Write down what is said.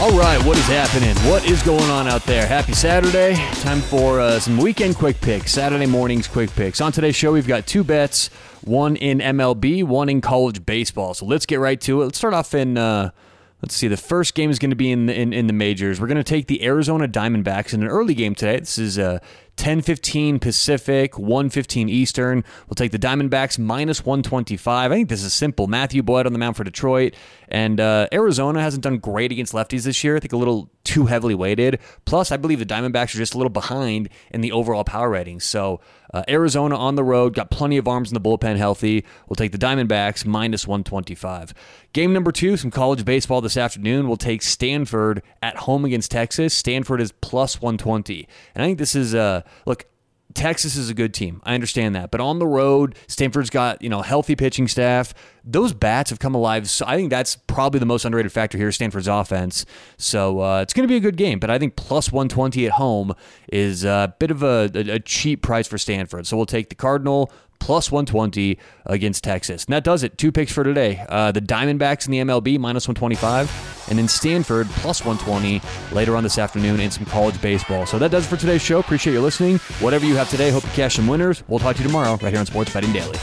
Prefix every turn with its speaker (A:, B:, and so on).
A: All right, what is happening? What is going on out there? Happy Saturday. Time for uh, some weekend quick picks, Saturday morning's quick picks. On today's show, we've got two bets one in MLB, one in college baseball. So let's get right to it. Let's start off in. Uh, Let's see. The first game is going to be in the, in, in the majors. We're going to take the Arizona Diamondbacks in an early game today. This is uh, 10:15 Pacific, 1:15 Eastern. We'll take the Diamondbacks minus 125. I think this is simple. Matthew Boyd on the mound for Detroit, and uh, Arizona hasn't done great against lefties this year. I think a little too heavily weighted. Plus, I believe the Diamondbacks are just a little behind in the overall power rating. So uh, Arizona on the road, got plenty of arms in the bullpen healthy. We'll take the Diamondbacks minus 125. Game number two, some college baseball this afternoon. We'll take Stanford at home against Texas. Stanford is plus 120. And I think this is, uh, look, Texas is a good team. I understand that. But on the road, Stanford's got, you know, healthy pitching staff. Those bats have come alive. So I think that's probably the most underrated factor here, Stanford's offense. So uh, it's going to be a good game. But I think plus 120 at home is a bit of a, a, cheap price for Stanford. So we'll take the Cardinal plus 120 against Texas. And that does it. Two picks for today. Uh, the Diamondbacks in the MLB minus 125, and then Stanford plus 120 later on this afternoon in some college baseball. So that does it for today's show. Appreciate you listening. Whatever you have today, hope you cash some winners. We'll talk to you tomorrow right here on Sports Betting Daily.